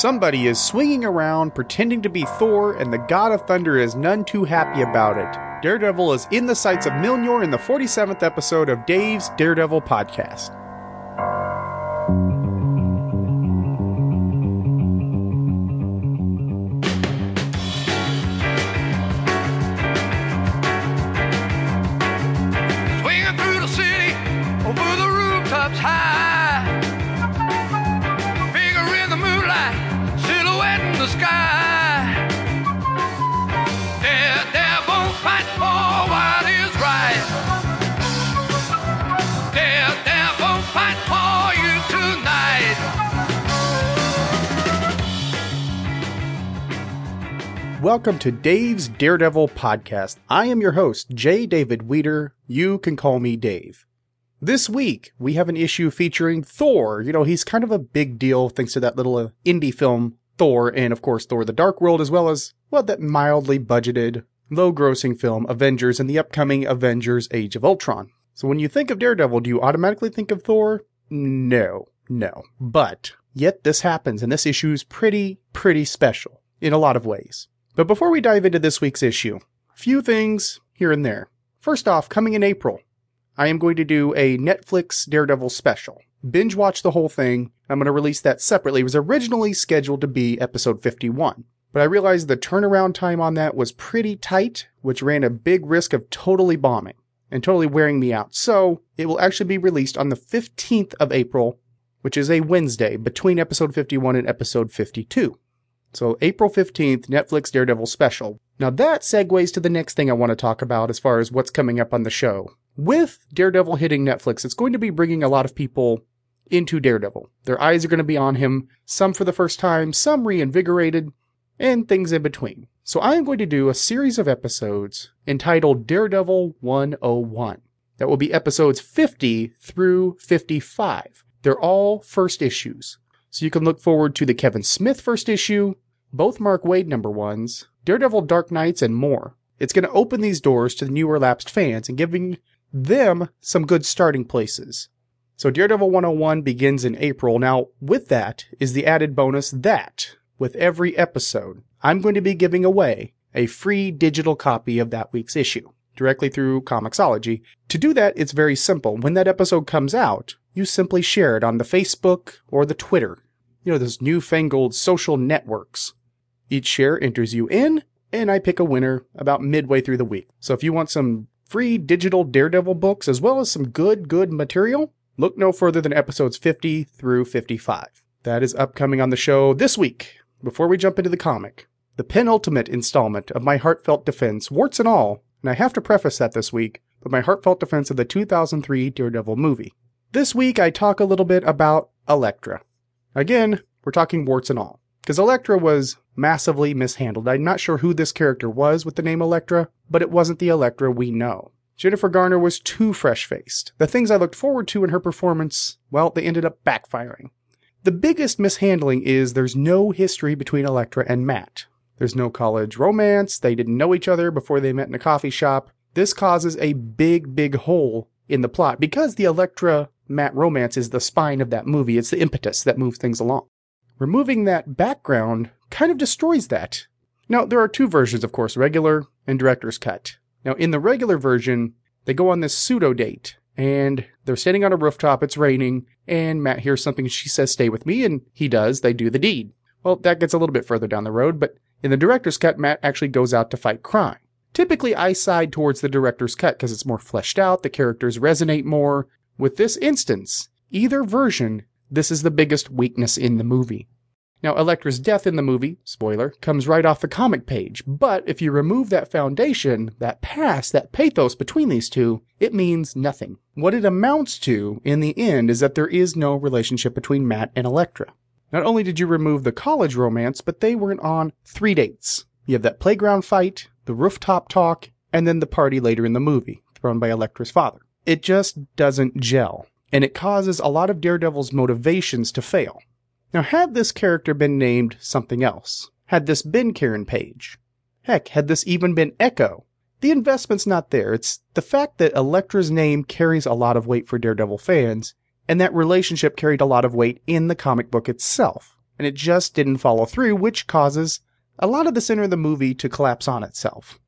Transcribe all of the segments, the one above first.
Somebody is swinging around pretending to be Thor, and the God of Thunder is none too happy about it. Daredevil is in the sights of Mjolnir in the 47th episode of Dave's Daredevil podcast. Welcome to Dave's Daredevil podcast. I am your host, J. David Weeder. You can call me Dave. This week, we have an issue featuring Thor. You know, he's kind of a big deal thanks to that little uh, indie film, Thor, and of course, Thor the Dark World, as well as, well, that mildly budgeted, low grossing film, Avengers, and the upcoming Avengers Age of Ultron. So when you think of Daredevil, do you automatically think of Thor? No, no. But, yet this happens, and this issue is pretty, pretty special in a lot of ways. But before we dive into this week's issue, a few things here and there. First off, coming in April, I am going to do a Netflix Daredevil special. Binge watch the whole thing. I'm going to release that separately. It was originally scheduled to be episode 51, but I realized the turnaround time on that was pretty tight, which ran a big risk of totally bombing and totally wearing me out. So it will actually be released on the 15th of April, which is a Wednesday between episode 51 and episode 52. So April 15th, Netflix Daredevil special. Now that segues to the next thing I want to talk about as far as what's coming up on the show. With Daredevil hitting Netflix, it's going to be bringing a lot of people into Daredevil. Their eyes are going to be on him, some for the first time, some reinvigorated, and things in between. So I am going to do a series of episodes entitled Daredevil 101. That will be episodes 50 through 55. They're all first issues. So you can look forward to the Kevin Smith first issue, both Mark Waid number ones, Daredevil Dark Nights, and more. It's going to open these doors to the newer lapsed fans and giving them some good starting places. So Daredevil 101 begins in April. Now, with that is the added bonus that, with every episode, I'm going to be giving away a free digital copy of that week's issue directly through Comixology. To do that, it's very simple. When that episode comes out, you simply share it on the Facebook or the Twitter. You know, those newfangled social networks. Each share enters you in, and I pick a winner about midway through the week. So if you want some free digital Daredevil books as well as some good, good material, look no further than episodes 50 through 55. That is upcoming on the show this week. Before we jump into the comic, the penultimate installment of my heartfelt defense, warts and all, and I have to preface that this week, but my heartfelt defense of the 2003 Daredevil movie. This week I talk a little bit about Elektra. Again, we're talking warts and all. Because Elektra was massively mishandled. I'm not sure who this character was with the name Elektra, but it wasn't the Elektra we know. Jennifer Garner was too fresh faced. The things I looked forward to in her performance, well, they ended up backfiring. The biggest mishandling is there's no history between Elektra and Matt. There's no college romance, they didn't know each other before they met in a coffee shop. This causes a big, big hole in the plot because the Elektra Matt romance is the spine of that movie. It's the impetus that moves things along. Removing that background kind of destroys that. Now, there are two versions, of course, regular and director's cut. Now, in the regular version, they go on this pseudo date and they're standing on a rooftop, it's raining, and Matt hears something, she says, stay with me, and he does, they do the deed. Well, that gets a little bit further down the road, but in the director's cut, Matt actually goes out to fight crime. Typically, I side towards the director's cut because it's more fleshed out, the characters resonate more. With this instance, either version, this is the biggest weakness in the movie. Now, Elektra's death in the movie, spoiler, comes right off the comic page, but if you remove that foundation, that past, that pathos between these two, it means nothing. What it amounts to, in the end, is that there is no relationship between Matt and Elektra. Not only did you remove the college romance, but they went on three dates. You have that playground fight, the rooftop talk, and then the party later in the movie, thrown by Elektra's father. It just doesn't gel, and it causes a lot of Daredevil's motivations to fail. Now, had this character been named something else, had this been Karen Page, heck, had this even been Echo, the investment's not there. It's the fact that Elektra's name carries a lot of weight for Daredevil fans, and that relationship carried a lot of weight in the comic book itself. and it just didn't follow through, which causes a lot of the center of the movie to collapse on itself.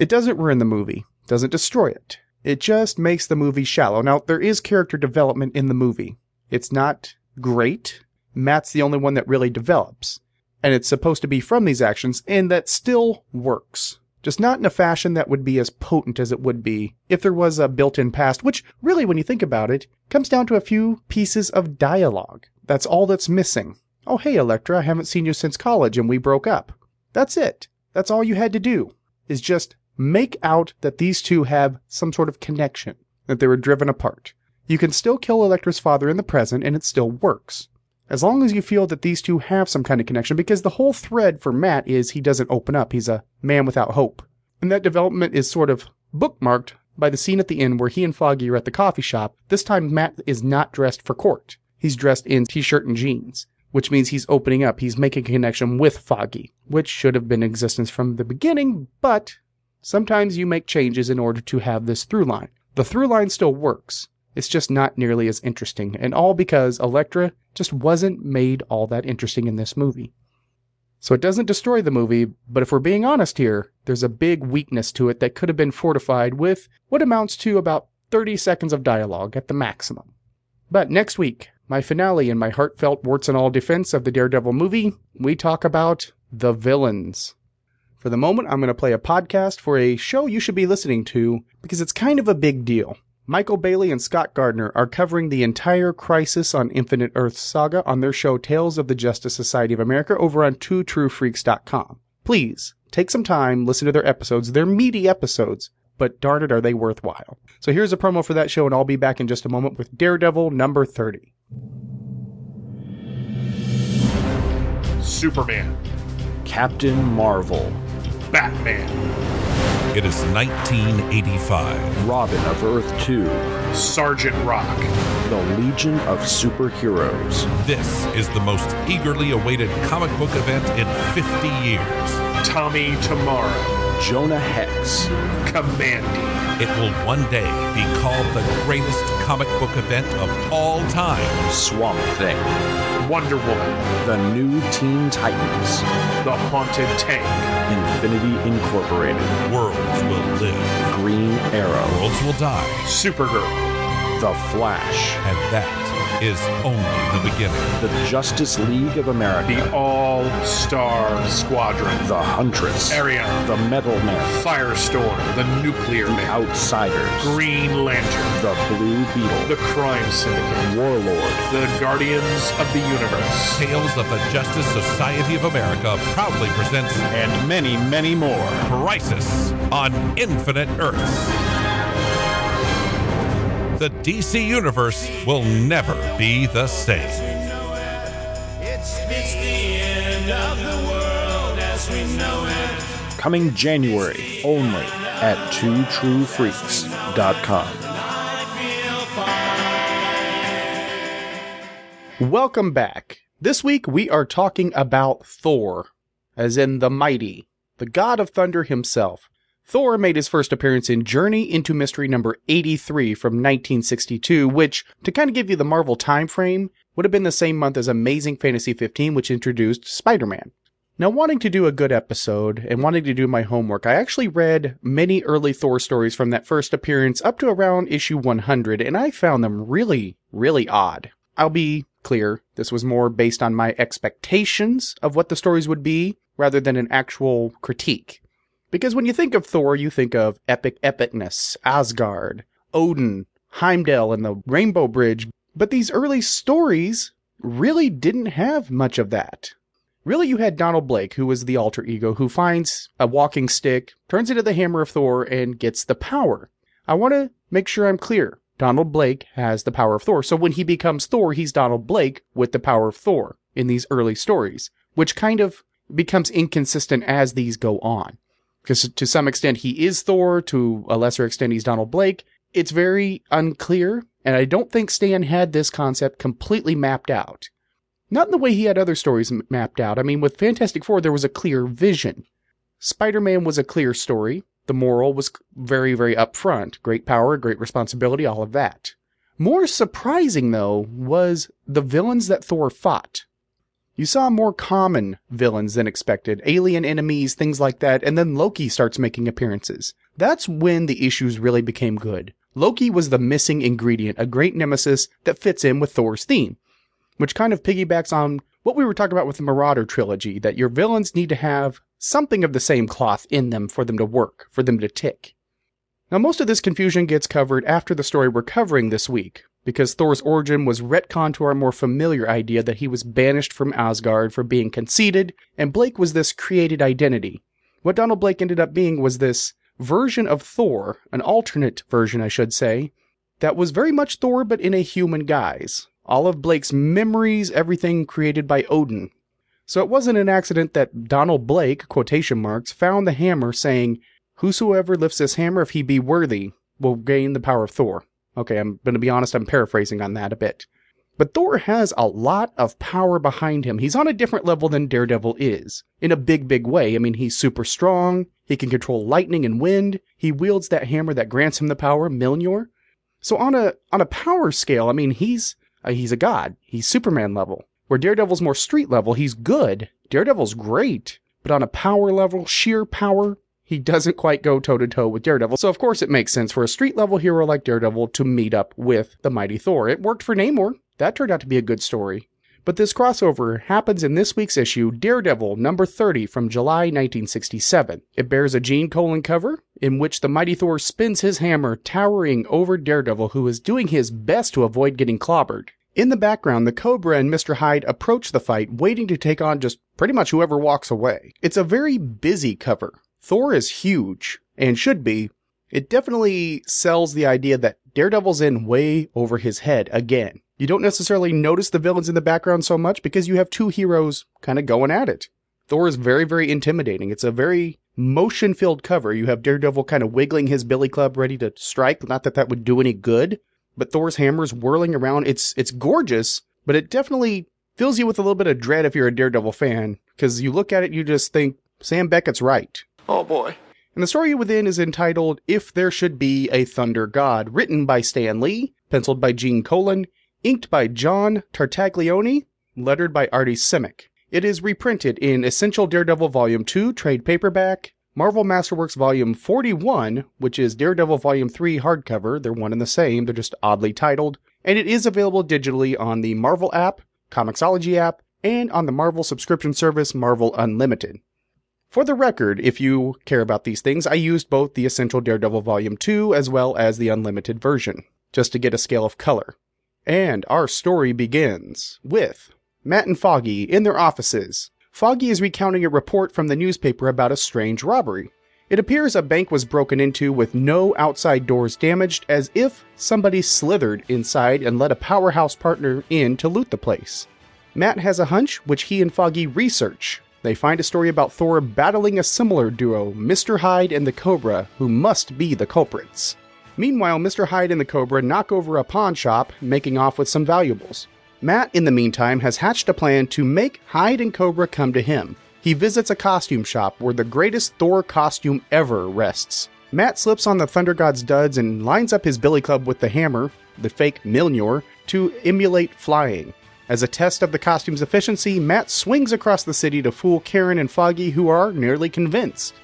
It doesn't ruin the movie, doesn't destroy it. It just makes the movie shallow. Now, there is character development in the movie. It's not great. Matt's the only one that really develops. And it's supposed to be from these actions, and that still works. Just not in a fashion that would be as potent as it would be if there was a built in past, which really, when you think about it, comes down to a few pieces of dialogue. That's all that's missing. Oh, hey, Elektra, I haven't seen you since college and we broke up. That's it. That's all you had to do, is just make out that these two have some sort of connection, that they were driven apart. You can still kill Elektra's father in the present and it still works. As long as you feel that these two have some kind of connection, because the whole thread for Matt is he doesn't open up. He's a man without hope. And that development is sort of bookmarked by the scene at the end where he and Foggy are at the coffee shop. This time, Matt is not dressed for court. He's dressed in t shirt and jeans, which means he's opening up. He's making a connection with Foggy, which should have been existence from the beginning, but sometimes you make changes in order to have this through line. The through line still works. It's just not nearly as interesting, and all because Elektra just wasn't made all that interesting in this movie. So it doesn't destroy the movie, but if we're being honest here, there's a big weakness to it that could have been fortified with what amounts to about 30 seconds of dialogue at the maximum. But next week, my finale in my heartfelt warts and all defense of the Daredevil movie, we talk about the villains. For the moment, I'm going to play a podcast for a show you should be listening to because it's kind of a big deal. Michael Bailey and Scott Gardner are covering the entire Crisis on Infinite Earth saga on their show Tales of the Justice Society of America over on twotruefreaks.com. Please take some time, listen to their episodes. They're meaty episodes, but darn it, are they worthwhile. So here's a promo for that show, and I'll be back in just a moment with Daredevil number 30. Superman, Captain Marvel, Batman, It is 1985. Robin of Earth 2, Sergeant Rock, the Legion of Superheroes, This is the most eagerly awaited comic book event in 50 years. Tommy Tomorrow, Jonah Hex, Kamandi, It will one day be called the greatest comic book event of all time. Swamp Thing, Wonder Woman, the new Teen Titans, The Haunted Tank, Infinity Incorporated, Worlds will live, Green Arrow, worlds will die, Supergirl, The Flash, and that is only the beginning. the Justice League of America, The All Star Squadron, the Huntress, Ariana, the Metal Man, Firestorm, The Nuclear the Man, Outsiders, Green Lantern, the Blue Beetle, The Crime Syndicate, Warlord, The Guardians of the Universe, Tales of the Justice Society of America proudly presents and many, many more. Crisis on Infinite Earths. The DC Universe will never be the same. Coming January only at twotruefreaks.com. Welcome back. This week we are talking about Thor, as in the mighty, the god of thunder himself. Thor made his first appearance in Journey into Mystery number 83 from 1962, which, to kind of give you the Marvel time frame, would have been the same month as Amazing Fantasy 15, which introduced Spider-Man. Now, wanting to do a good episode and wanting to do my homework, I actually read many early Thor stories from that first appearance up to around issue 100, and I found them really, really odd. I'll be clear, this was more based on my expectations of what the stories would be rather than an actual critique. Because when you think of Thor, you think of epic epicness, Asgard, Odin, Heimdall, and the Rainbow Bridge, but these early stories really didn't have much of that. Really, you had Donald Blake, who was the alter ego, who finds a walking stick, turns into the hammer of Thor, and gets the power. I want to make sure I'm clear. Donald Blake has the power of Thor. So when he becomes Thor, he's Donald Blake with the power of Thor in these early stories, which kind of becomes inconsistent as these go on. Because to some extent he is Thor, to a lesser extent he's Donald Blake. It's very unclear, and I don't think Stan had this concept completely mapped out. Not in the way he had other stories mapped out. I mean, with Fantastic Four, there was a clear vision. Spider Man was a clear story. The moral was very, very upfront. Great power, great responsibility, all of that. More surprising, though, was the villains that Thor fought. You saw more common villains than expected, alien enemies, things like that, and then Loki starts making appearances. That's when the issues really became good. Loki was the missing ingredient, a great nemesis that fits in with Thor's theme, which kind of piggybacks on what we were talking about with the Marauder trilogy, that your villains need to have something of the same cloth in them for them to work, for them to tick. Now, most of this confusion gets covered after the story we're covering this week, because Thor's origin was retconned to our more familiar idea that he was banished from Asgard for being conceited, and Blake was this created identity. What Donald Blake ended up being was this version of Thor, an alternate version, I should say, that was very much Thor but in a human guise. All of Blake's memories, everything created by Odin. So it wasn't an accident that Donald Blake, quotation marks, found the hammer saying, Whosoever lifts this hammer, if he be worthy, will gain the power of Thor. Okay, I'm going to be honest, I'm paraphrasing on that a bit. But Thor has a lot of power behind him. He's on a different level than Daredevil is. In a big, big way. I mean, he's super strong. He can control lightning and wind. He wields that hammer that grants him the power, Mjolnir. So on a on a power scale, I mean, he's uh, he's a god. He's Superman level. Where Daredevil's more street level, he's good. Daredevil's great. But on a power level, sheer power, he doesn't quite go toe to toe with Daredevil. So of course it makes sense for a street level hero like Daredevil to meet up with the mighty Thor. It worked for Namor. That turned out to be a good story. But this crossover happens in this week's issue, Daredevil number 30 from July 1967. It bears a Gene Colan cover, in which the mighty Thor spins his hammer, towering over Daredevil, who is doing his best to avoid getting clobbered. In the background, the Cobra and Mr. Hyde approach the fight, waiting to take on just pretty much whoever walks away. It's a very busy cover. Thor is huge, and should be. It definitely sells the idea that Daredevil's in way over his head again. You don't necessarily notice the villains in the background so much because you have two heroes kind of going at it. Thor is very, very intimidating. It's a very motion filled cover. You have Daredevil kind of wiggling his billy club ready to strike. Not that that would do any good, but Thor's hammer's whirling around. It's, it's gorgeous, but it definitely fills you with a little bit of dread if you're a Daredevil fan because you look at it, you just think Sam Beckett's right. Oh boy. And the story within is entitled If There Should Be a Thunder God, written by Stan Lee, penciled by Gene Colan, inked by John Tartaglione, lettered by Artie Simek. It is reprinted in Essential Daredevil Volume 2, trade paperback, Marvel Masterworks Volume 41, which is Daredevil Volume 3 hardcover. They're one and the same, they're just oddly titled. And it is available digitally on the Marvel app, Comixology app, and on the Marvel subscription service Marvel Unlimited. For the record, if you care about these things, I used both the Essential Daredevil Volume 2 as well as the Unlimited version, just to get a scale of color. And our story begins with Matt and Foggy in their offices. Foggy is recounting a report from the newspaper about a strange robbery. It appears a bank was broken into with no outside doors damaged, as if somebody slithered inside and let a powerhouse partner in to loot the place. Matt has a hunch, which he and Foggy research. They find a story about Thor battling a similar duo, Mr. Hyde and the Cobra, who must be the culprits. Meanwhile, Mr. Hyde and the Cobra knock over a pawn shop, making off with some valuables. Matt, in the meantime, has hatched a plan to make Hyde and Cobra come to him. He visits a costume shop where the greatest Thor costume ever rests. Matt slips on the Thunder God's duds and lines up his billy club with the hammer, the fake Mjolnir, to emulate flying. As a test of the costume's efficiency, Matt swings across the city to fool Karen and Foggy, who are nearly convinced.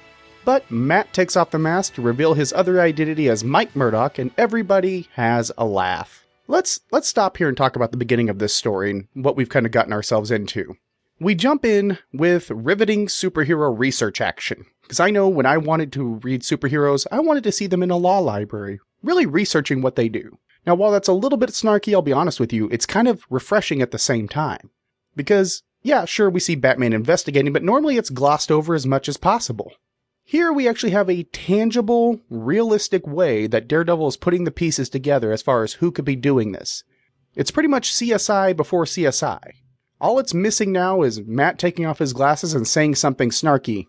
But Matt takes off the mask to reveal his other identity as Mike Murdock, and everybody has a laugh. Let's let's stop here and talk about the beginning of this story and what we've kind of gotten ourselves into. We jump in with riveting superhero research action. Because I know when I wanted to read superheroes, I wanted to see them in a law library, really researching what they do. Now, while that's a little bit snarky, I'll be honest with you, it's kind of refreshing at the same time. Because, yeah, sure, we see Batman investigating, but normally it's glossed over as much as possible. Here we actually have a tangible, realistic way that Daredevil is putting the pieces together as far as who could be doing this. It's pretty much CSI before CSI. All it's missing now is Matt taking off his glasses and saying something snarky.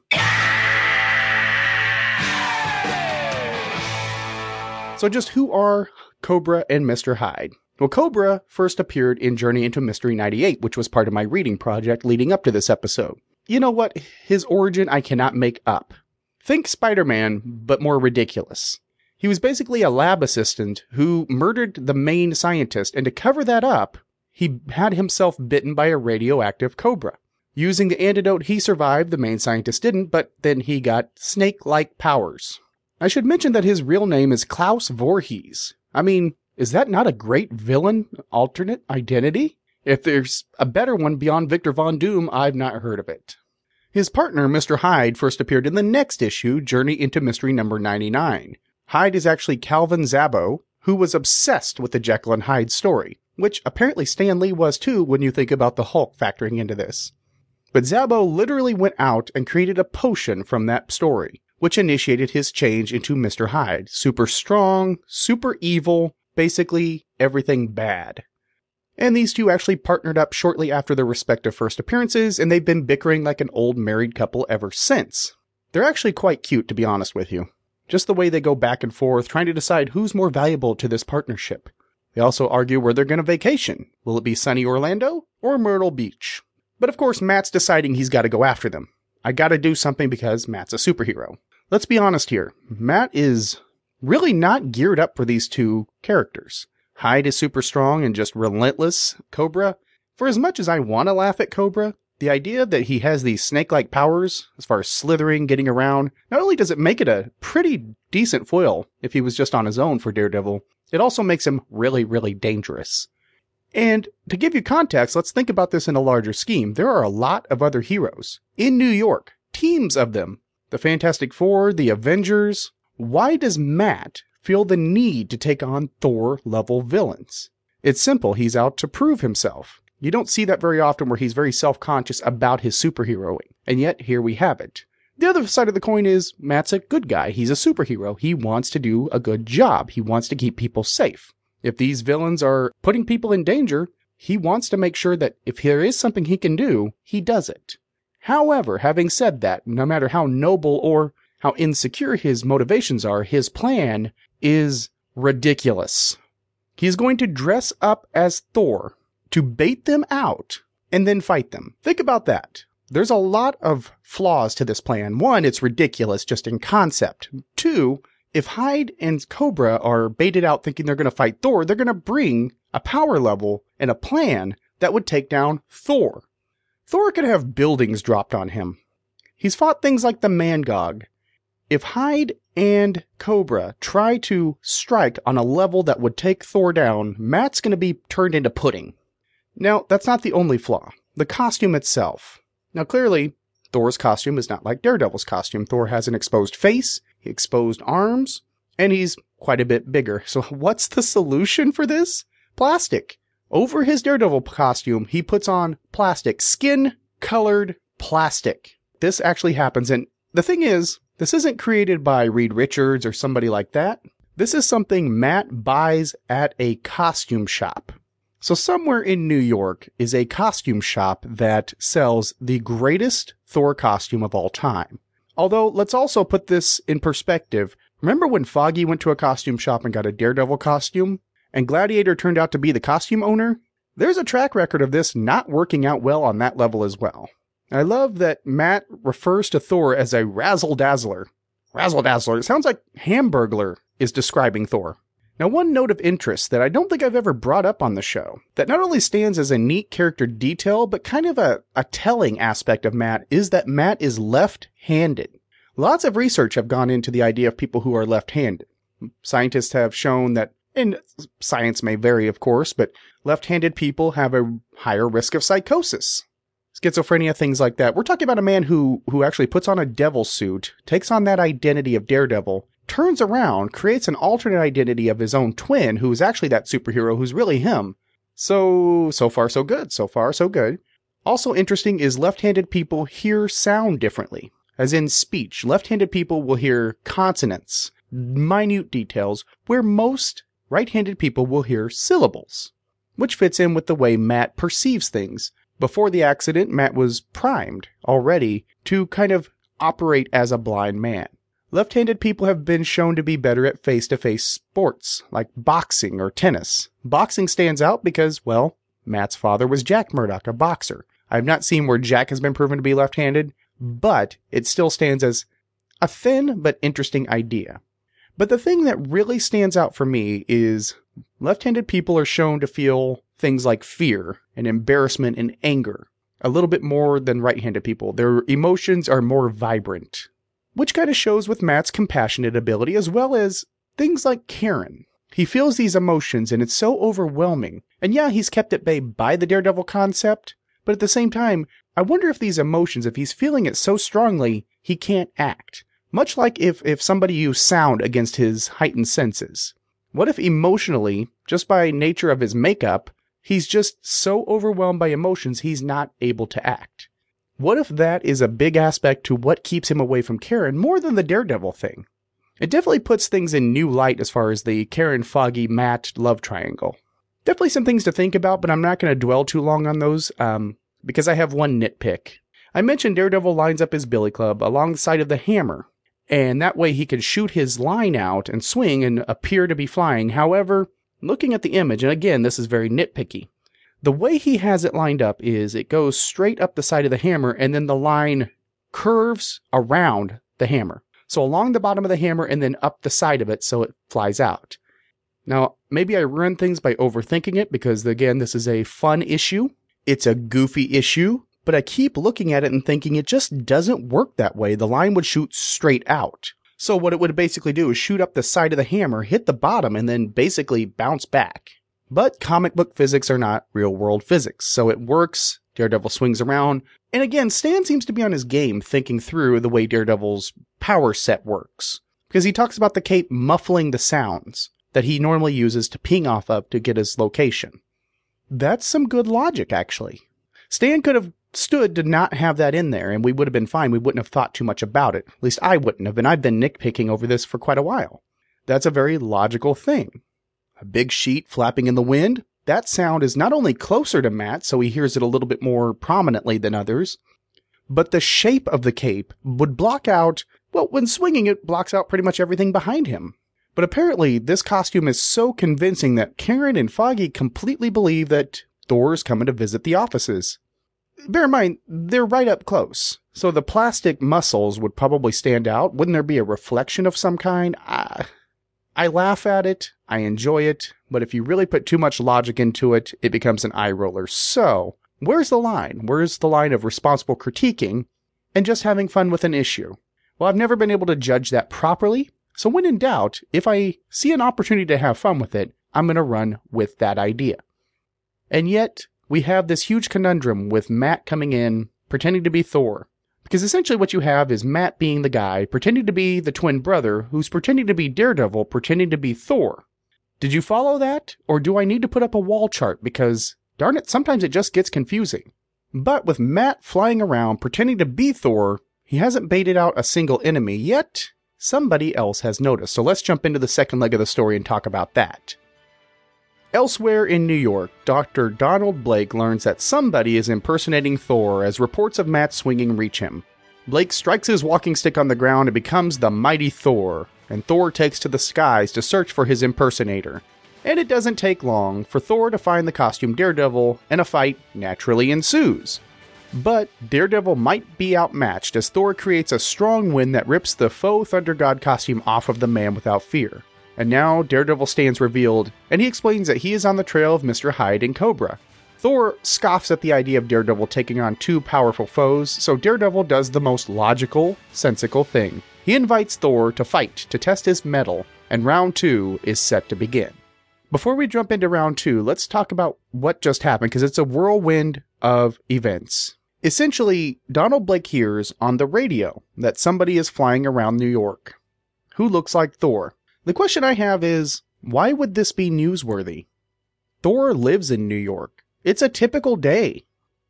So, just who are Cobra and Mr. Hyde? Well, Cobra first appeared in Journey into Mystery 98, which was part of my reading project leading up to this episode. You know what? His origin I cannot make up. Think Spider Man, but more ridiculous. He was basically a lab assistant who murdered the main scientist, and to cover that up, he had himself bitten by a radioactive cobra. Using the antidote, he survived, the main scientist didn't, but then he got snake like powers. I should mention that his real name is Klaus Voorhees. I mean, is that not a great villain alternate identity? If there's a better one beyond Victor Von Doom, I've not heard of it. His partner, Mr. Hyde, first appeared in the next issue, Journey into Mystery number 99. Hyde is actually Calvin Zabo, who was obsessed with the Jekyll and Hyde story, which apparently Stan Lee was too when you think about the Hulk factoring into this. But Zabo literally went out and created a potion from that story, which initiated his change into Mr. Hyde. Super strong, super evil, basically everything bad. And these two actually partnered up shortly after their respective first appearances, and they've been bickering like an old married couple ever since. They're actually quite cute, to be honest with you. Just the way they go back and forth, trying to decide who's more valuable to this partnership. They also argue where they're going to vacation. Will it be sunny Orlando or Myrtle Beach? But of course, Matt's deciding he's got to go after them. I got to do something because Matt's a superhero. Let's be honest here. Matt is really not geared up for these two characters. Hyde is super strong and just relentless. Cobra, for as much as I want to laugh at Cobra, the idea that he has these snake like powers as far as slithering, getting around, not only does it make it a pretty decent foil if he was just on his own for Daredevil, it also makes him really, really dangerous. And to give you context, let's think about this in a larger scheme. There are a lot of other heroes in New York, teams of them. The Fantastic Four, the Avengers. Why does Matt feel the need to take on Thor level villains? It's simple, he's out to prove himself. You don't see that very often where he's very self conscious about his superheroing, and yet here we have it. The other side of the coin is Matt's a good guy. He's a superhero. He wants to do a good job. He wants to keep people safe. If these villains are putting people in danger, he wants to make sure that if there is something he can do, he does it. However, having said that, no matter how noble or how insecure his motivations are, his plan is ridiculous. He's going to dress up as Thor to bait them out and then fight them. Think about that. There's a lot of flaws to this plan. One, it's ridiculous just in concept. Two, if Hyde and Cobra are baited out thinking they're going to fight Thor, they're going to bring a power level and a plan that would take down Thor. Thor could have buildings dropped on him. He's fought things like the Mangog. If Hyde and Cobra try to strike on a level that would take Thor down, Matt's going to be turned into pudding. Now, that's not the only flaw. The costume itself. Now, clearly, Thor's costume is not like Daredevil's costume. Thor has an exposed face, exposed arms, and he's quite a bit bigger. So, what's the solution for this? Plastic. Over his Daredevil costume, he puts on plastic, skin colored plastic. This actually happens. And the thing is, this isn't created by Reed Richards or somebody like that. This is something Matt buys at a costume shop. So, somewhere in New York is a costume shop that sells the greatest Thor costume of all time. Although, let's also put this in perspective. Remember when Foggy went to a costume shop and got a Daredevil costume? And Gladiator turned out to be the costume owner? There's a track record of this not working out well on that level as well. I love that Matt refers to Thor as a razzle dazzler. Razzle dazzler. It sounds like Hamburglar is describing Thor. Now, one note of interest that I don't think I've ever brought up on the show, that not only stands as a neat character detail, but kind of a, a telling aspect of Matt, is that Matt is left handed. Lots of research have gone into the idea of people who are left handed. Scientists have shown that, and science may vary, of course, but left handed people have a higher risk of psychosis. Schizophrenia, things like that. We're talking about a man who, who actually puts on a devil suit, takes on that identity of Daredevil, turns around, creates an alternate identity of his own twin, who is actually that superhero who's really him. So, so far, so good. So far, so good. Also interesting is left handed people hear sound differently. As in speech, left handed people will hear consonants, minute details, where most right handed people will hear syllables, which fits in with the way Matt perceives things. Before the accident, Matt was primed already to kind of operate as a blind man. Left handed people have been shown to be better at face to face sports, like boxing or tennis. Boxing stands out because, well, Matt's father was Jack Murdock, a boxer. I've not seen where Jack has been proven to be left handed, but it still stands as a thin but interesting idea. But the thing that really stands out for me is left handed people are shown to feel things like fear and embarrassment and anger a little bit more than right handed people. Their emotions are more vibrant, which kind of shows with Matt's compassionate ability as well as things like Karen. He feels these emotions and it's so overwhelming. And yeah, he's kept at bay by the Daredevil concept, but at the same time, I wonder if these emotions, if he's feeling it so strongly, he can't act. Much like if, if somebody used sound against his heightened senses. What if emotionally, just by nature of his makeup, he's just so overwhelmed by emotions he's not able to act? What if that is a big aspect to what keeps him away from Karen more than the Daredevil thing? It definitely puts things in new light as far as the Karen Foggy Matt love triangle. Definitely some things to think about, but I'm not going to dwell too long on those um, because I have one nitpick. I mentioned Daredevil lines up his billy club alongside of the hammer, and that way he can shoot his line out and swing and appear to be flying. However, looking at the image, and again, this is very nitpicky, the way he has it lined up is it goes straight up the side of the hammer and then the line curves around the hammer. So along the bottom of the hammer and then up the side of it so it flies out. Now, maybe I ruin things by overthinking it because again, this is a fun issue. It's a goofy issue, but I keep looking at it and thinking it just doesn't work that way. The line would shoot straight out. So what it would basically do is shoot up the side of the hammer, hit the bottom, and then basically bounce back. But comic book physics are not real world physics, so it works. Daredevil swings around. And again, Stan seems to be on his game thinking through the way Daredevil's power set works. Because he talks about the cape muffling the sounds that he normally uses to ping off of to get his location. That's some good logic, actually. Stan could have stood to not have that in there, and we would have been fine. We wouldn't have thought too much about it. At least I wouldn't have, and I've been nitpicking over this for quite a while. That's a very logical thing. A big sheet flapping in the wind, that sound is not only closer to Matt, so he hears it a little bit more prominently than others, but the shape of the cape would block out, well, when swinging it blocks out pretty much everything behind him. But apparently, this costume is so convincing that Karen and Foggy completely believe that Thor is coming to visit the offices. Bear in mind, they're right up close, so the plastic muscles would probably stand out. Wouldn't there be a reflection of some kind? I, I laugh at it, I enjoy it, but if you really put too much logic into it, it becomes an eye roller. So, where's the line? Where's the line of responsible critiquing and just having fun with an issue? Well, I've never been able to judge that properly, so when in doubt, if I see an opportunity to have fun with it, I'm going to run with that idea. And yet, we have this huge conundrum with Matt coming in, pretending to be Thor. Because essentially what you have is Matt being the guy, pretending to be the twin brother, who's pretending to be Daredevil, pretending to be Thor. Did you follow that? Or do I need to put up a wall chart? Because, darn it, sometimes it just gets confusing. But with Matt flying around pretending to be Thor, he hasn't baited out a single enemy, yet somebody else has noticed. So let's jump into the second leg of the story and talk about that. Elsewhere in New York, Dr. Donald Blake learns that somebody is impersonating Thor as reports of Matt swinging reach him. Blake strikes his walking stick on the ground and becomes the mighty Thor, and Thor takes to the skies to search for his impersonator. And it doesn't take long for Thor to find the costume Daredevil, and a fight naturally ensues. But Daredevil might be outmatched as Thor creates a strong wind that rips the faux Thunder God costume off of the man without fear. And now Daredevil stands revealed, and he explains that he is on the trail of Mr. Hyde and Cobra. Thor scoffs at the idea of Daredevil taking on two powerful foes, so Daredevil does the most logical, sensical thing. He invites Thor to fight to test his mettle, and round two is set to begin. Before we jump into round two, let's talk about what just happened because it's a whirlwind of events. Essentially, Donald Blake hears on the radio that somebody is flying around New York who looks like Thor. The question I have is why would this be newsworthy? Thor lives in New York. It's a typical day.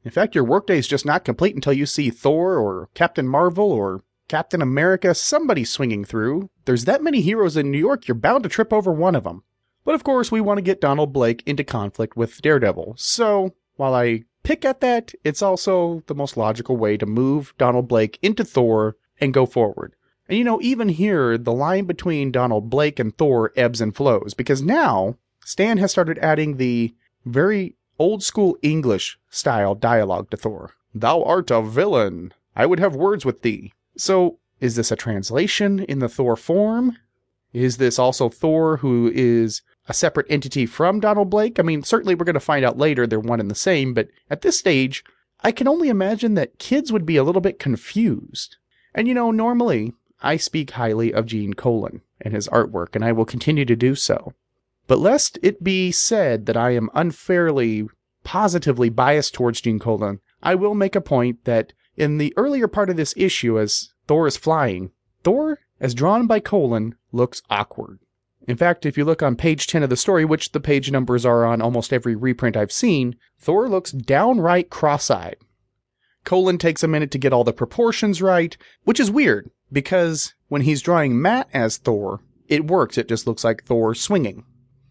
In fact, your workday is just not complete until you see Thor or Captain Marvel or Captain America, somebody swinging through. There's that many heroes in New York, you're bound to trip over one of them. But of course, we want to get Donald Blake into conflict with Daredevil. So, while I pick at that, it's also the most logical way to move Donald Blake into Thor and go forward. And you know, even here, the line between Donald Blake and Thor ebbs and flows because now Stan has started adding the very old school English style dialogue to Thor. Thou art a villain. I would have words with thee. So, is this a translation in the Thor form? Is this also Thor who is a separate entity from Donald Blake? I mean, certainly we're going to find out later they're one and the same, but at this stage, I can only imagine that kids would be a little bit confused. And you know, normally I speak highly of Gene Colan and his artwork, and I will continue to do so. But lest it be said that I am unfairly, positively biased towards Gene Colan, I will make a point that in the earlier part of this issue, as Thor is flying, Thor, as drawn by Colan, looks awkward. In fact, if you look on page 10 of the story, which the page numbers are on almost every reprint I've seen, Thor looks downright cross eyed. Colan takes a minute to get all the proportions right, which is weird because when he's drawing Matt as Thor, it works. It just looks like Thor swinging,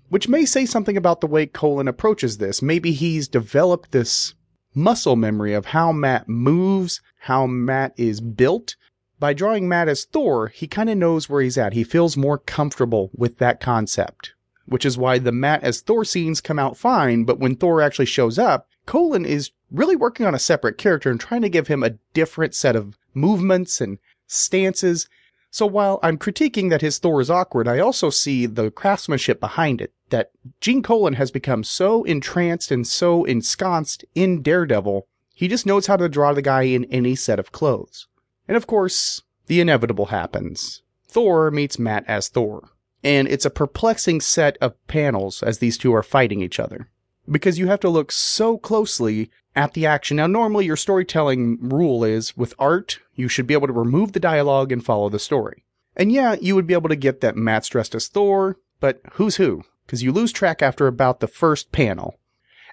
which may say something about the way Colan approaches this. Maybe he's developed this muscle memory of how Matt moves, how Matt is built. By drawing Matt as Thor, he kind of knows where he's at. He feels more comfortable with that concept, which is why the Matt as Thor scenes come out fine, but when Thor actually shows up, Colan is really working on a separate character and trying to give him a different set of movements and stances. So while I'm critiquing that his Thor is awkward, I also see the craftsmanship behind it. That Gene Colan has become so entranced and so ensconced in Daredevil, he just knows how to draw the guy in any set of clothes. And of course, the inevitable happens. Thor meets Matt as Thor. And it's a perplexing set of panels as these two are fighting each other. Because you have to look so closely at the action. Now, normally your storytelling rule is with art, you should be able to remove the dialogue and follow the story. And yeah, you would be able to get that Matt's dressed as Thor, but who's who? Because you lose track after about the first panel.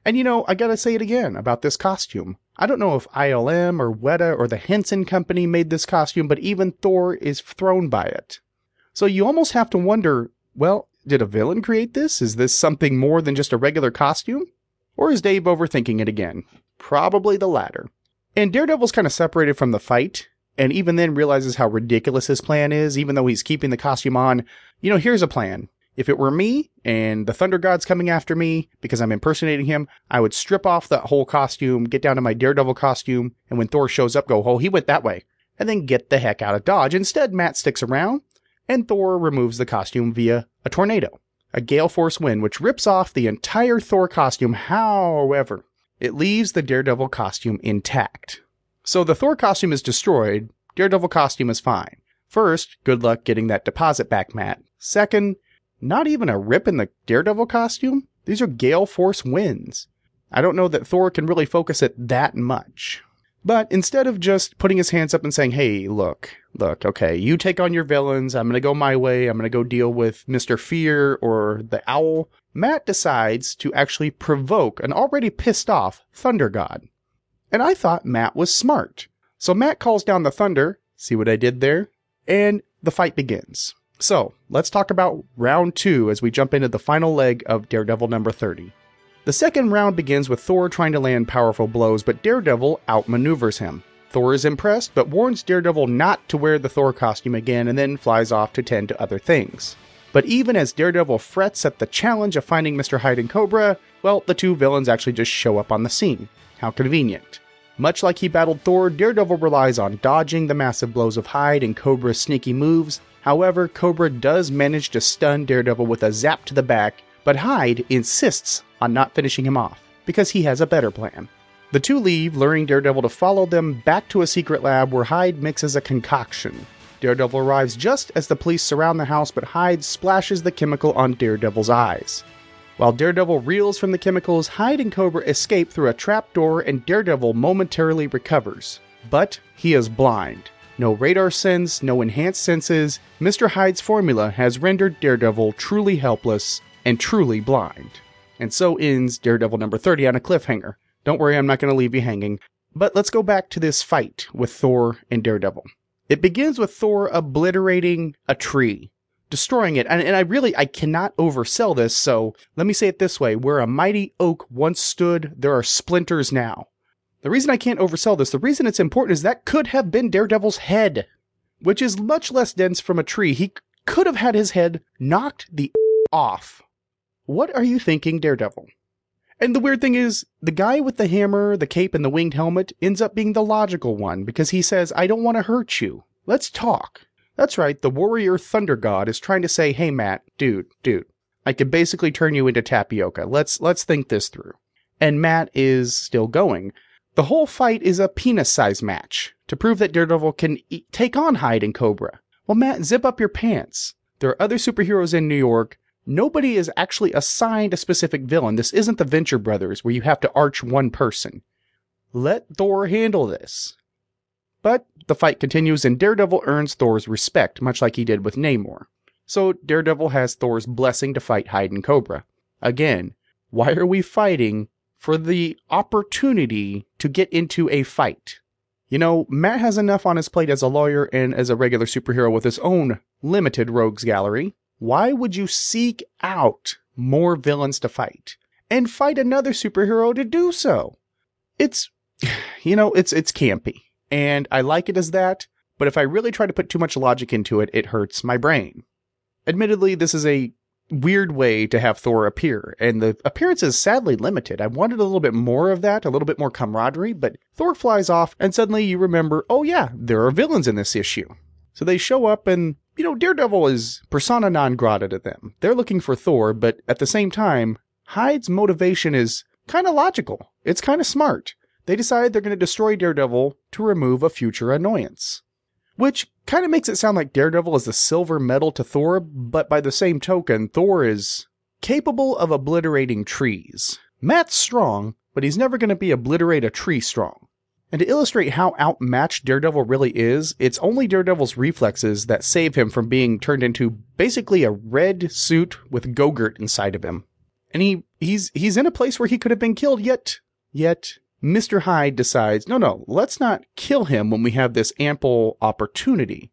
And you know, I gotta say it again about this costume. I don't know if ILM or Weta or the Henson Company made this costume, but even Thor is thrown by it. So you almost have to wonder well, did a villain create this? Is this something more than just a regular costume? Or is Dave overthinking it again? Probably the latter. And Daredevil's kind of separated from the fight, and even then realizes how ridiculous his plan is, even though he's keeping the costume on. You know, here's a plan. If it were me and the Thunder God's coming after me because I'm impersonating him, I would strip off that whole costume, get down to my Daredevil costume, and when Thor shows up, go, oh, he went that way, and then get the heck out of Dodge. Instead, Matt sticks around, and Thor removes the costume via a tornado, a gale force wind, which rips off the entire Thor costume. However, it leaves the Daredevil costume intact. So the Thor costume is destroyed, Daredevil costume is fine. First, good luck getting that deposit back, Matt. Second, not even a rip in the Daredevil costume? These are gale force winds. I don't know that Thor can really focus it that much. But instead of just putting his hands up and saying, hey, look, look, okay, you take on your villains, I'm gonna go my way, I'm gonna go deal with Mr. Fear or the Owl, Matt decides to actually provoke an already pissed off Thunder God. And I thought Matt was smart. So Matt calls down the thunder, see what I did there? And the fight begins. So let's talk about round two as we jump into the final leg of Daredevil number 30. The second round begins with Thor trying to land powerful blows, but Daredevil outmaneuvers him. Thor is impressed, but warns Daredevil not to wear the Thor costume again and then flies off to tend to other things. But even as Daredevil frets at the challenge of finding Mr. Hyde and Cobra, well, the two villains actually just show up on the scene. How convenient. Much like he battled Thor, Daredevil relies on dodging the massive blows of Hyde and Cobra's sneaky moves. However, Cobra does manage to stun Daredevil with a zap to the back, but Hyde insists on not finishing him off because he has a better plan. The two leave, luring Daredevil to follow them back to a secret lab where Hyde mixes a concoction. Daredevil arrives just as the police surround the house, but Hyde splashes the chemical on Daredevil's eyes. While Daredevil reels from the chemicals, Hyde and Cobra escape through a trapdoor and Daredevil momentarily recovers. But he is blind. No radar sense, no enhanced senses, Mr. Hyde's formula has rendered Daredevil truly helpless and truly blind. And so ends Daredevil number 30 on a cliffhanger. Don't worry, I'm not going to leave you hanging. But let's go back to this fight with Thor and Daredevil. It begins with Thor obliterating a tree, destroying it. And, and I really, I cannot oversell this. So let me say it this way. Where a mighty oak once stood, there are splinters now. The reason I can't oversell this, the reason it's important is that could have been Daredevil's head, which is much less dense from a tree. He could have had his head knocked the off what are you thinking, Daredevil? And the weird thing is, the guy with the hammer, the cape, and the winged helmet ends up being the logical one because he says, I don't want to hurt you. Let's talk. That's right, the warrior thunder god is trying to say, hey Matt, dude, dude, I could basically turn you into tapioca. Let's let's think this through. And Matt is still going. The whole fight is a penis-sized match to prove that Daredevil can e- take on Hyde and Cobra. Well, Matt, zip up your pants. There are other superheroes in New York. Nobody is actually assigned a specific villain. This isn't the Venture Brothers where you have to arch one person. Let Thor handle this. But the fight continues and Daredevil earns Thor's respect, much like he did with Namor. So Daredevil has Thor's blessing to fight Hyde and Cobra. Again, why are we fighting for the opportunity to get into a fight? You know, Matt has enough on his plate as a lawyer and as a regular superhero with his own limited rogues gallery. Why would you seek out more villains to fight and fight another superhero to do so? It's, you know, it's, it's campy and I like it as that, but if I really try to put too much logic into it, it hurts my brain. Admittedly, this is a weird way to have Thor appear, and the appearance is sadly limited. I wanted a little bit more of that, a little bit more camaraderie, but Thor flies off, and suddenly you remember, oh yeah, there are villains in this issue. So they show up, and, you know, Daredevil is persona non grata to them. They're looking for Thor, but at the same time, Hyde's motivation is kind of logical. It's kind of smart. They decide they're going to destroy Daredevil to remove a future annoyance. Which kind of makes it sound like Daredevil is the silver medal to Thor, but by the same token, Thor is capable of obliterating trees. Matt's strong, but he's never going to be obliterate a tree strong. And to illustrate how outmatched Daredevil really is, it's only Daredevil's reflexes that save him from being turned into basically a red suit with Gogurt inside of him. And he he's he's in a place where he could have been killed, yet yet Mr. Hyde decides, no, no, let's not kill him when we have this ample opportunity.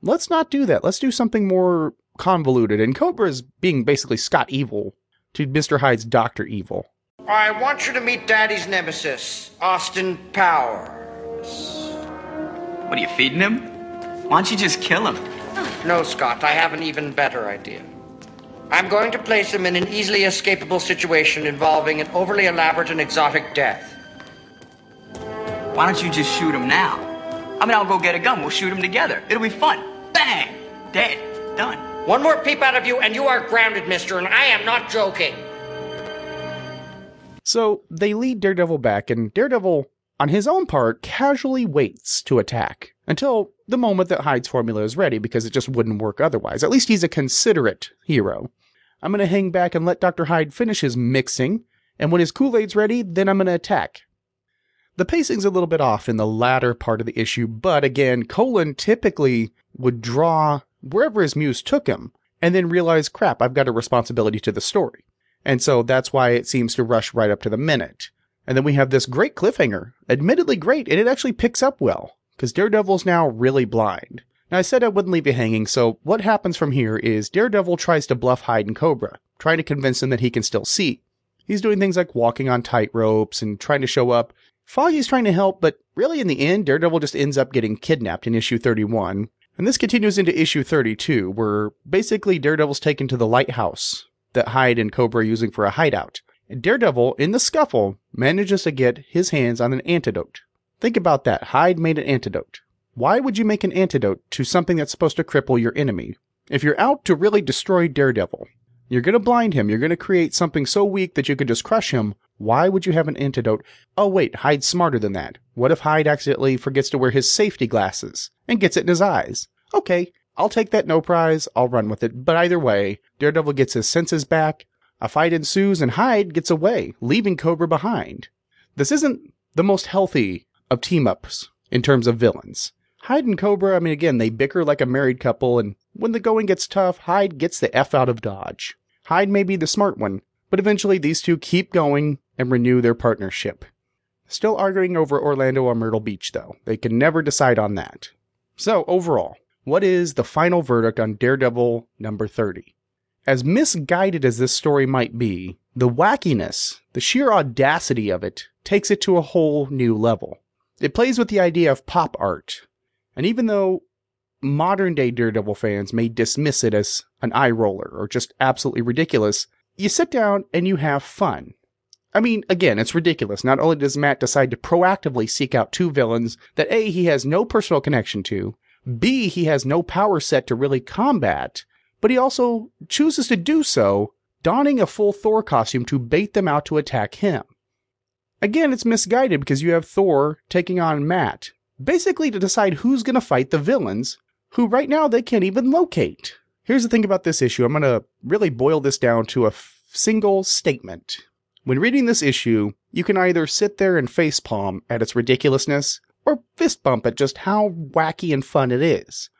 Let's not do that. Let's do something more convoluted. And Cobra is being basically Scott Evil to Mr. Hyde's Dr. Evil. I want you to meet Daddy's nemesis, Austin Powers. What are you feeding him? Why don't you just kill him? No, Scott, I have an even better idea. I'm going to place him in an easily escapable situation involving an overly elaborate and exotic death. Why don't you just shoot him now? I mean, I'll go get a gun. We'll shoot him together. It'll be fun. Bang! Dead. Done. One more peep out of you, and you are grounded, mister, and I am not joking. So they lead Daredevil back, and Daredevil, on his own part, casually waits to attack until the moment that Hyde's formula is ready because it just wouldn't work otherwise. At least he's a considerate hero. I'm going to hang back and let Dr. Hyde finish his mixing, and when his Kool Aid's ready, then I'm going to attack. The pacing's a little bit off in the latter part of the issue, but again, Colan typically would draw wherever his muse took him and then realize, crap, I've got a responsibility to the story. And so that's why it seems to rush right up to the minute. And then we have this great cliffhanger, admittedly great, and it actually picks up well, because Daredevil's now really blind. Now, I said I wouldn't leave you hanging, so what happens from here is Daredevil tries to bluff Hyde and Cobra, trying to convince him that he can still see. He's doing things like walking on tight ropes and trying to show up. Foggy's trying to help, but really in the end, Daredevil just ends up getting kidnapped in issue 31. And this continues into issue 32, where basically Daredevil's taken to the lighthouse that Hyde and Cobra are using for a hideout. Daredevil, in the scuffle, manages to get his hands on an antidote. Think about that. Hyde made an antidote. Why would you make an antidote to something that's supposed to cripple your enemy? If you're out to really destroy Daredevil, you're going to blind him. You're going to create something so weak that you can just crush him. Why would you have an antidote? Oh, wait, Hyde's smarter than that. What if Hyde accidentally forgets to wear his safety glasses and gets it in his eyes? Okay, I'll take that no prize. I'll run with it. But either way, Daredevil gets his senses back. A fight ensues and Hyde gets away, leaving Cobra behind. This isn't the most healthy of team ups in terms of villains. Hyde and Cobra, I mean, again, they bicker like a married couple, and when the going gets tough, Hyde gets the F out of Dodge. Hyde may be the smart one, but eventually these two keep going and renew their partnership. Still arguing over Orlando or Myrtle Beach, though. They can never decide on that. So, overall, what is the final verdict on Daredevil number 30? As misguided as this story might be, the wackiness, the sheer audacity of it, takes it to a whole new level. It plays with the idea of pop art. And even though modern day Daredevil fans may dismiss it as an eye roller or just absolutely ridiculous, you sit down and you have fun. I mean, again, it's ridiculous. Not only does Matt decide to proactively seek out two villains that A, he has no personal connection to, B, he has no power set to really combat, but he also chooses to do so donning a full Thor costume to bait them out to attack him. Again, it's misguided because you have Thor taking on Matt, basically to decide who's going to fight the villains, who right now they can't even locate. Here's the thing about this issue I'm going to really boil this down to a f- single statement. When reading this issue, you can either sit there and facepalm at its ridiculousness, or fist bump at just how wacky and fun it is.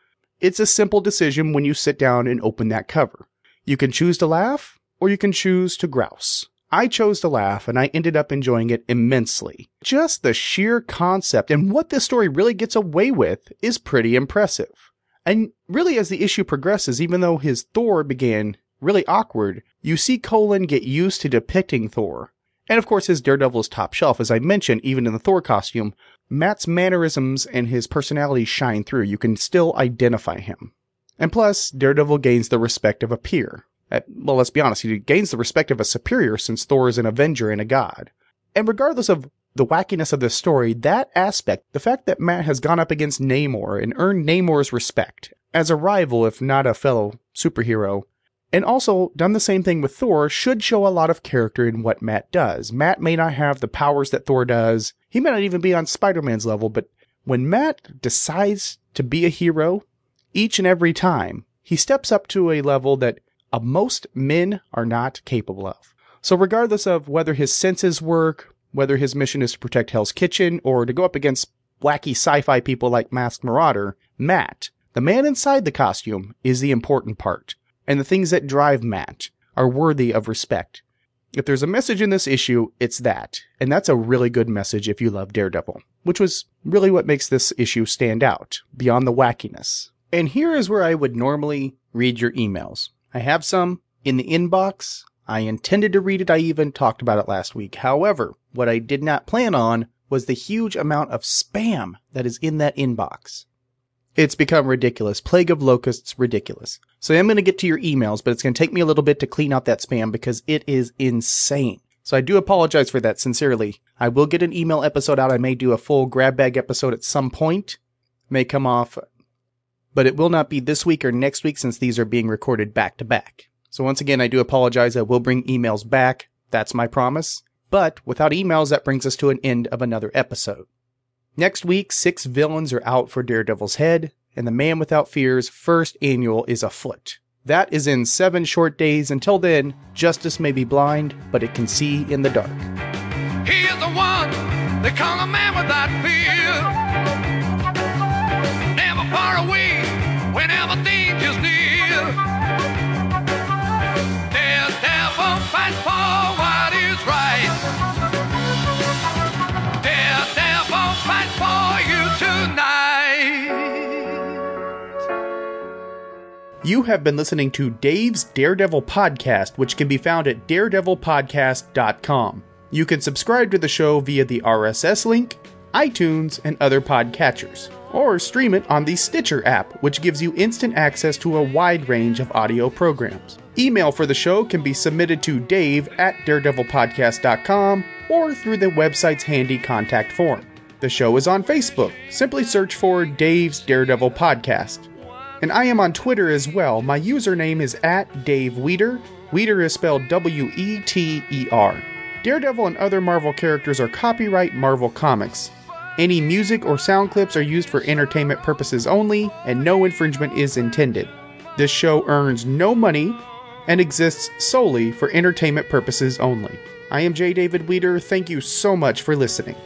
It's a simple decision when you sit down and open that cover. You can choose to laugh, or you can choose to grouse. I chose to laugh, and I ended up enjoying it immensely. Just the sheer concept and what this story really gets away with is pretty impressive. And really, as the issue progresses, even though his Thor began really awkward, you see Colan get used to depicting Thor. And of course, his Daredevil is top shelf, as I mentioned, even in the Thor costume. Matt's mannerisms and his personality shine through. You can still identify him. And plus, Daredevil gains the respect of a peer. Well, let's be honest, he gains the respect of a superior since Thor is an avenger and a god. And regardless of the wackiness of this story, that aspect, the fact that Matt has gone up against Namor and earned Namor's respect as a rival, if not a fellow superhero, and also done the same thing with Thor, should show a lot of character in what Matt does. Matt may not have the powers that Thor does. He may not even be on Spider Man's level, but when Matt decides to be a hero, each and every time, he steps up to a level that most men are not capable of. So, regardless of whether his senses work, whether his mission is to protect Hell's Kitchen, or to go up against wacky sci fi people like Masked Marauder, Matt, the man inside the costume, is the important part. And the things that drive Matt are worthy of respect. If there's a message in this issue, it's that. And that's a really good message if you love Daredevil, which was really what makes this issue stand out, beyond the wackiness. And here is where I would normally read your emails. I have some in the inbox. I intended to read it. I even talked about it last week. However, what I did not plan on was the huge amount of spam that is in that inbox. It's become ridiculous. Plague of Locusts, ridiculous. So I'm going to get to your emails, but it's going to take me a little bit to clean out that spam because it is insane. So I do apologize for that sincerely. I will get an email episode out. I may do a full grab bag episode at some point. May come off, but it will not be this week or next week since these are being recorded back to back. So once again, I do apologize. I will bring emails back. That's my promise. But without emails, that brings us to an end of another episode. Next week, six villains are out for Daredevil's head, and the Man Without Fear's first annual is afoot. That is in seven short days. Until then, justice may be blind, but it can see in the dark. He is the one they call a man without fear. Never far away whenever danger's near. You have been listening to Dave's Daredevil Podcast, which can be found at daredevilpodcast.com. You can subscribe to the show via the RSS link, iTunes, and other podcatchers, or stream it on the Stitcher app, which gives you instant access to a wide range of audio programs. Email for the show can be submitted to dave at daredevilpodcast.com or through the website's handy contact form. The show is on Facebook. Simply search for Dave's Daredevil Podcast. And I am on Twitter as well. My username is at Dave Weter. Weter is spelled W E T E R. Daredevil and other Marvel characters are copyright Marvel Comics. Any music or sound clips are used for entertainment purposes only, and no infringement is intended. This show earns no money and exists solely for entertainment purposes only. I am J. David Weter. Thank you so much for listening.